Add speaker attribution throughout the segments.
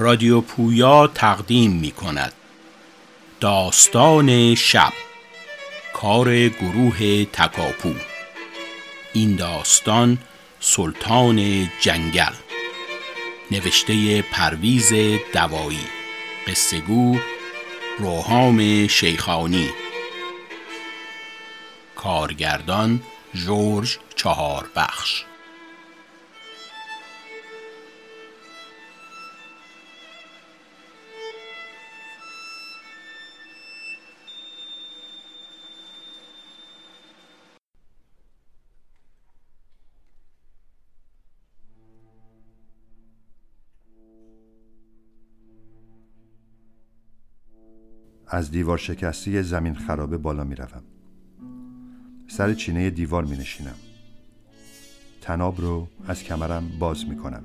Speaker 1: رادیو پویا تقدیم می کند داستان شب. کار گروه تکاپو. این داستان سلطان جنگل. نوشته پرویز دوایی. قصهگو روحام شیخانی. کارگردان جورج چهار بخش
Speaker 2: از دیوار شکستی زمین خرابه بالا می روم. سر چینه دیوار می نشینم. تناب رو از کمرم باز می کنم.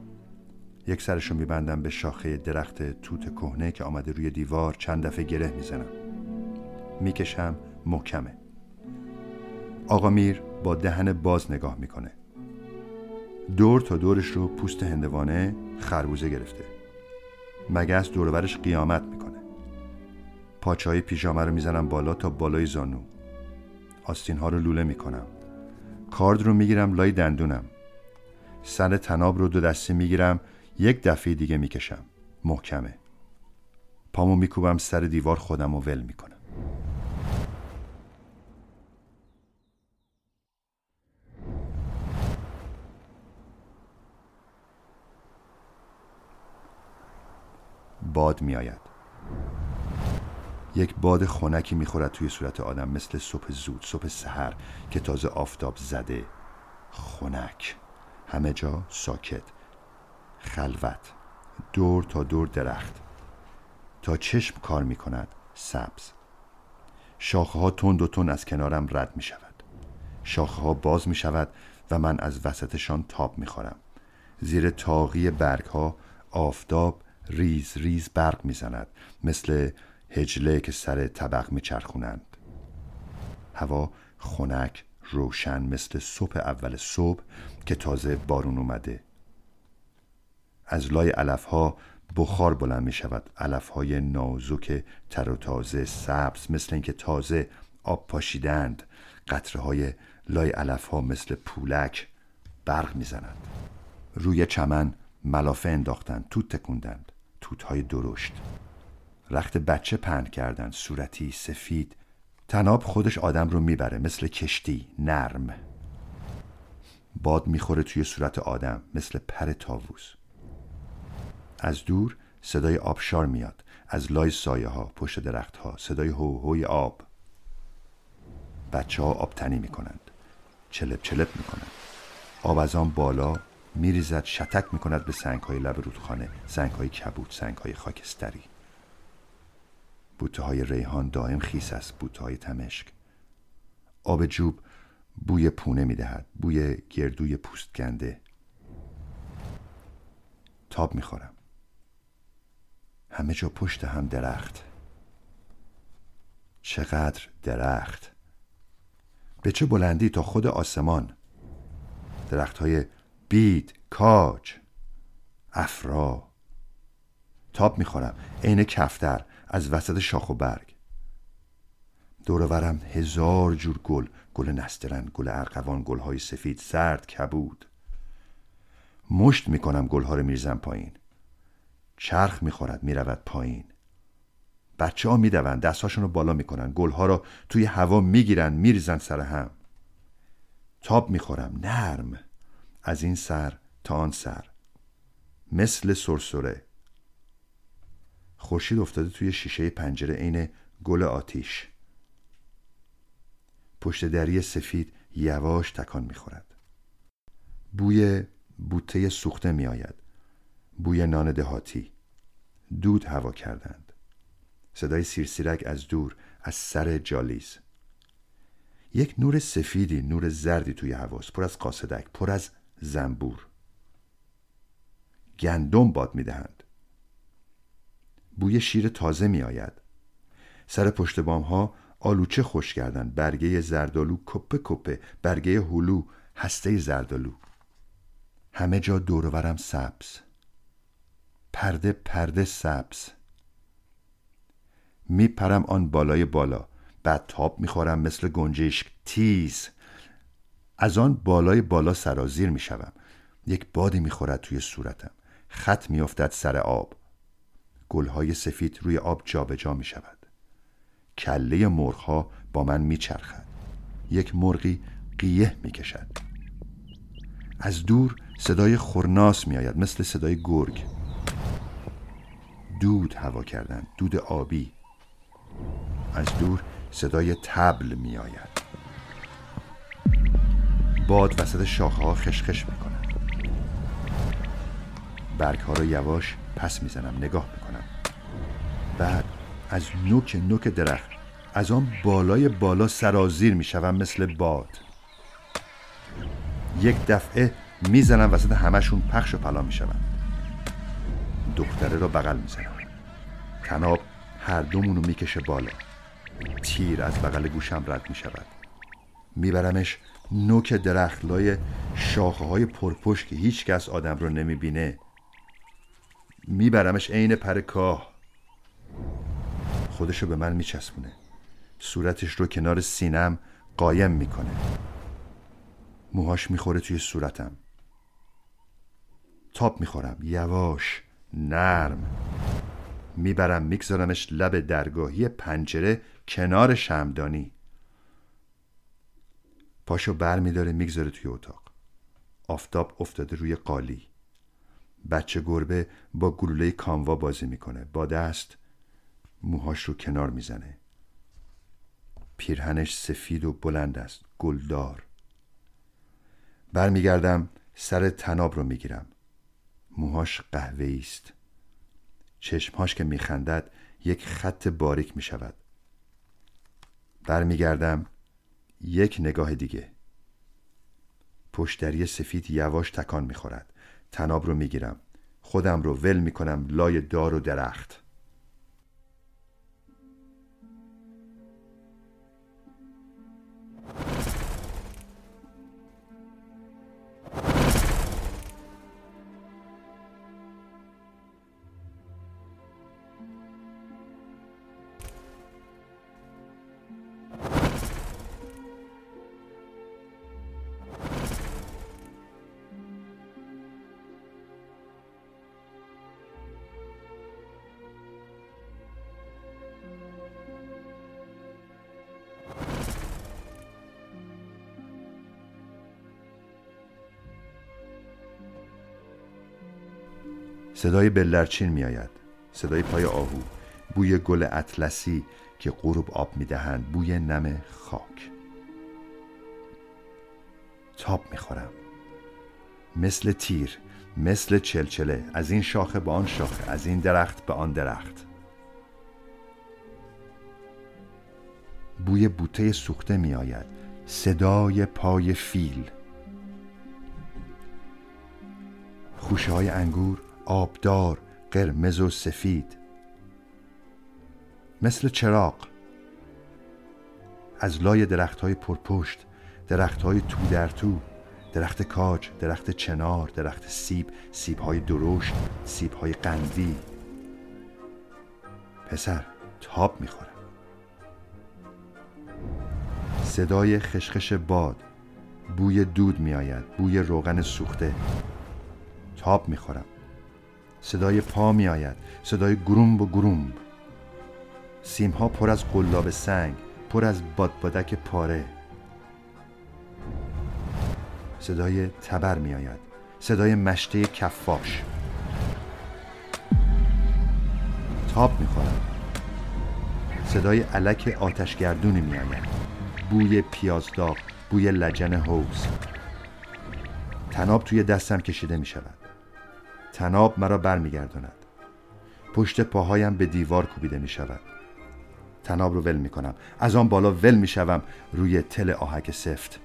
Speaker 2: یک سرش رو می بندم به شاخه درخت توت کهنه که آمده روی دیوار چند دفعه گره می زنم. می کشم محکمه. آقا میر با دهن باز نگاه می‌کنه. دور تا دورش رو پوست هندوانه خربوزه گرفته. مگس دورورش قیامت. پاچه پیژامه رو می‌زنم بالا تا بالای زانو. آستین ها رو لوله می‌کنم. کارد رو می‌گیرم لای دندونم. سر تناب رو دو دستی می‌گیرم یک دفعه دیگه می‌کشم. محکمه. پامو میکوبم سر دیوار خودم و ول می‌کنم. باد میآید. یک باد خنکی می‌خورد توی صورت آدم مثل صبح زود صبح سحر که تازه آفتاب زده. خنک. همه جا ساکت. خلوت. دور تا دور درخت. تا چشم کار می‌کند. سبز. شاخه ها تند و تند از کنارم رد می شود شاخه ها باز می شود و من از وسطشان تاب می خورم زیر تاقی برگ ها آفتاب ریز ریز برق می زند مثل هجله که سر طبق میچرخونند. هوا خنک روشن مثل صبح اول صبح که تازه بارون اومده. از لای علف ها بخار بلند می شود علف های نازک تر و تازه سبز مثل اینکه تازه آب پاشیدند. قطره های لای علف ها مثل پولک برق می‌زنند روی چمن ملافه انداختند. توت تکوندند. توت های درشت. رخت بچه پهن کردن صورتی سفید. تناب خودش آدم رو می‌بره مثل کشتی نرم. باد می‌خوره توی صورت آدم مثل پر تاووز از دور صدای آبشار میاد از لای سایه ها پشت درخت ها صدای هوهوی آب. بچه ها آبتنی می‌کنند چلپ چلپ می‌کنند. آب از آن بالا میریزد شتک می‌کند به سنگ های لب رودخانه سنگ های کبود سنگ های خاکستری. بوته های ریحان دائم خیس است بوته های تمشک. آب جوب بوی پونه می دهد بوی گردوی پوست گنده. تاب می خورم همه جا پشت هم درخت. چقدر درخت! به چه بلندی تا خود آسمان؟ درخت های بید کاج افرا. تاب می‌خورم. عین کفتر. از وسط شاخ و برگ. دورورم هزار جور گل گل نسترن گل ارقوان گل های سفید سرد کبود. مشت می‌کنم گل ها رو میرزم پایین. چرخ می‌خورد می‌رود پایین. بچه ها می‌دوند دستهاشون رو بالا می‌کنن. گل ها رو توی هوا می‌گیرن میریزن سر هم. تاب می‌خورم نرم. از این سر تا آن سر. مثل سرسره. خورشید افتاده توی شیشه پنجره عین گل آتیش. پشت دری سفید یواش تکان می‌خورد. بوی بوته سوخته میآید. بوی نان دهاتی. دود هوا کردند. صدای سیرسیرک از دور از سر جالیز. یک نور سفیدی نور زردی توی هواست. پر از قاصدک پر از زنبور. گندم باد می‌دهند. بوی شیر تازه می آید. سر پشت بام ها آلوچه خوش کردن برگه زردالو کپه کپه برگه هلو هسته زردالو. همه جا دورورم سبز. پرده پرده سبز. میپرم آن بالای بالا. بعد تاب می‌خورم مثل گنجشک تیز. از آن بالای بالا سرازیر می‌شوم. یک بادی می‌خورد توی صورتم. خط میافتد سر آب. گلهای سفید روی آب جابجا می شود کله مرغها با من میچرخد یک مرغی قیه می‌کشد. از دور صدای خورناس میآید مثل صدای گرگ. دود هوا کردن دود آبی. از دور صدای تبل میآید. باد وسط شاخه ها خشخش می‌کنه برگ ها رو یواش پس می‌زنم نگاه می‌کنم. بعد از نوک نوک درخت از آن بالای بالا سرازیر می‌شوم مثل باد. یک دفعه می‌زنم وسط همشون پخش و پلا می‌شوم. دختره را بغل می‌زنم. تناب هر دومونو می‌کشه بالا. تیر از بغل گوشم رد می‌شود. میبرمش نوک درخت لای شاخه های پرپشت که هیچ کس آدم رو نمی‌بینه. میبرمش عین پر کاه. خودشو به من میچسبونه. صورتش رو کنار سینم قایم می‌کنه. موهاش می‌خوره توی صورتم. تاب می‌خورم. یواش. نرم. می‌برم میگذارمش لب درگاهی پنجره کنار شمدانی پاشو بر میداره می‌گذاره توی اتاق. آفتاب افتاده روی قالی. بچه گربه با گلوله کاموا بازی می‌کنه. با دست موهاش رو کنار می‌زنه. پیرهنش سفید و بلند است. گلدار. برمیگردم سر تناب رو می‌گیرم. موهاش قهوه است. چشمهاش که میخندد یک خط باریک می‌شود. برمیگردم یک نگاه دیگه. پشتری سفید یواش تکان می‌خورد. تناب رو می‌گیرم. خودم رو ول می‌کنم لای دار و درخت. صدای بلرچین می آید صدای پای آهو. بوی گل اطلسی که غروب آب می دهند بوی نم خاک. تاب می خورم مثل تیر مثل چلچله. از این شاخه به آن شاخه از این درخت به آن درخت. بوی بوته سوخته می آید صدای پای فیل. خوشه های انگور آبدار قرمز و سفید. مثل چراغ. از لای درخت های پرپشت درخت های تو در تو. درخت کاج درخت چنار درخت سیب سیب های درشت سیب های قندی. پسر تاب می‌خورم صدای خشخش باد. بوی دود میآید بوی روغن سوخته. تاب می‌خورم. صدای پا می آید صدای گرومب و گرومب. سیم ها پر از قلاب سنگ پر از بادبادک پاره. صدای تبر می آید صدای مشته کفاش. تاب می خورد صدای علک آتشگردونی می آید بوی پیازداغ بوی لجن حوز تناب توی دستم کشیده می شود تناب مرا برمیگرداند. پشت پاهایم به دیوار کوبیده می شود تناب رو ول می کنم از آن بالا ول می شوم روی تل آهک سفت.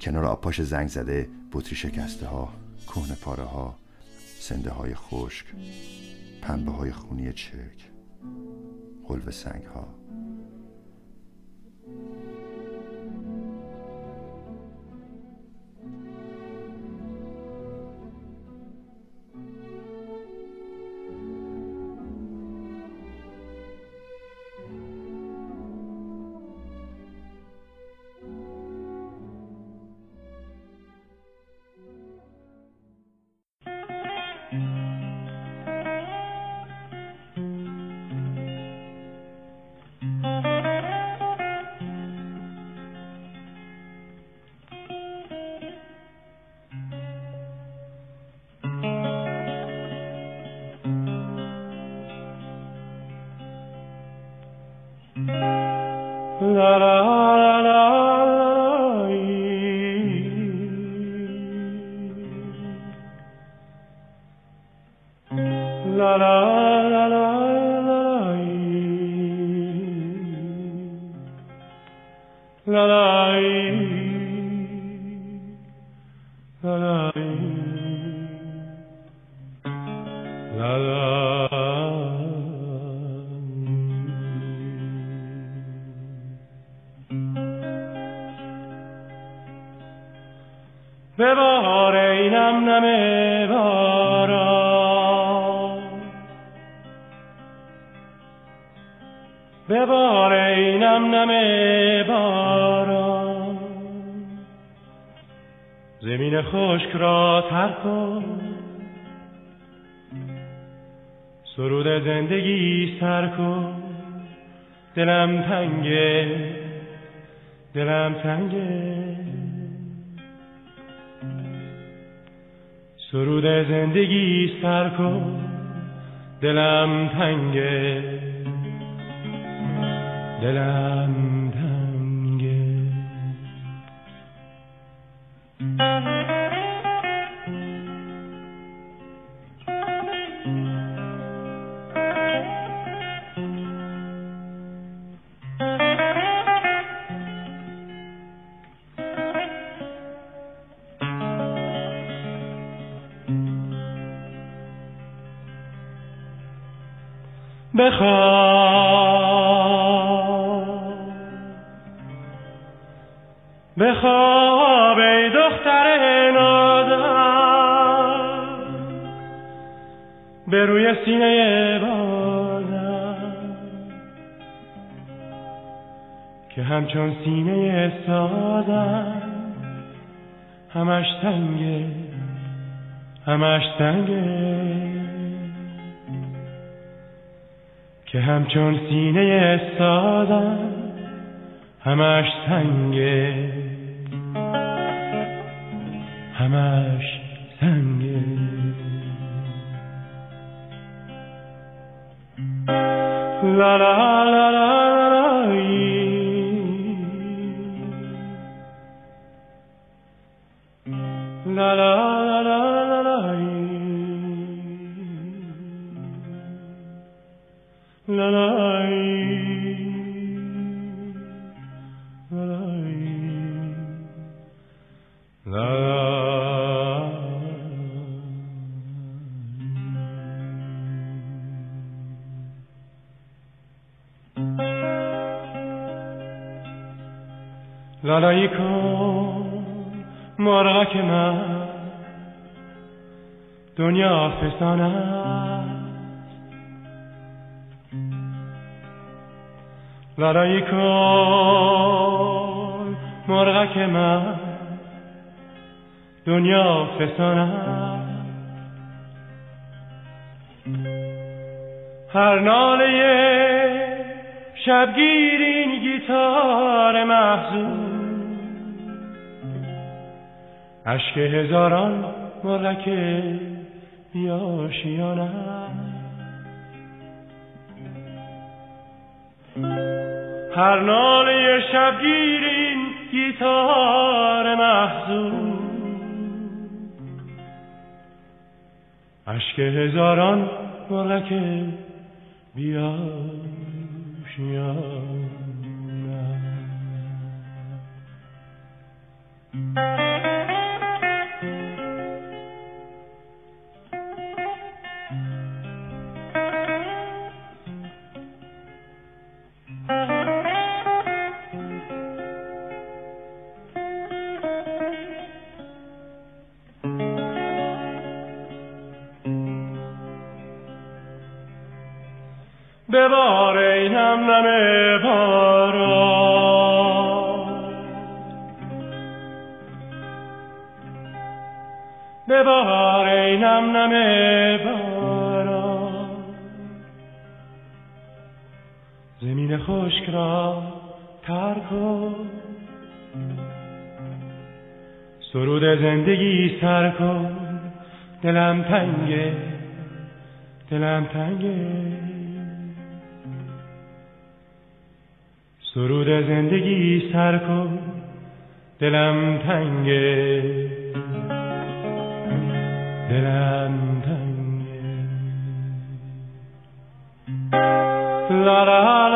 Speaker 2: کنار آبپاش زنگ زده بطری شکسته ها کهنه پاره ها. سنده های خشک پنبه های خونی چرک قلب سنگ ها
Speaker 3: la la ببار اینم نم باران ببار اینم نم باران زمین خشک را تر کن. سرود زندگی سر کن. دلم تنگه دلم تنگه. سرود زندگی سر کن دلم تنگه. دلم بخواب. بخواب ای دختر نادر. به روی سینه بازم. که همچون سینه سازم. همش تنگه. همش تنگه. که همچون سینه سادم همش سنگه. همش سنگه. لا لا لا لالایی کن مرغک من دنیا فسانه لالایی کن مرغک من دنیا فسانم. هر ناله شبگیرین گیتار محزون عشق هزاران مرغک یاشیانم هر ناله شبگیر گیتار محضور عشق هزاران گلک بیاشیان Thank you. کن سرود زندگی سر کن دلم تنگه. دلم تنگه. سرود زندگی سر کن دلم تنگه. دلم تنگه. لا لا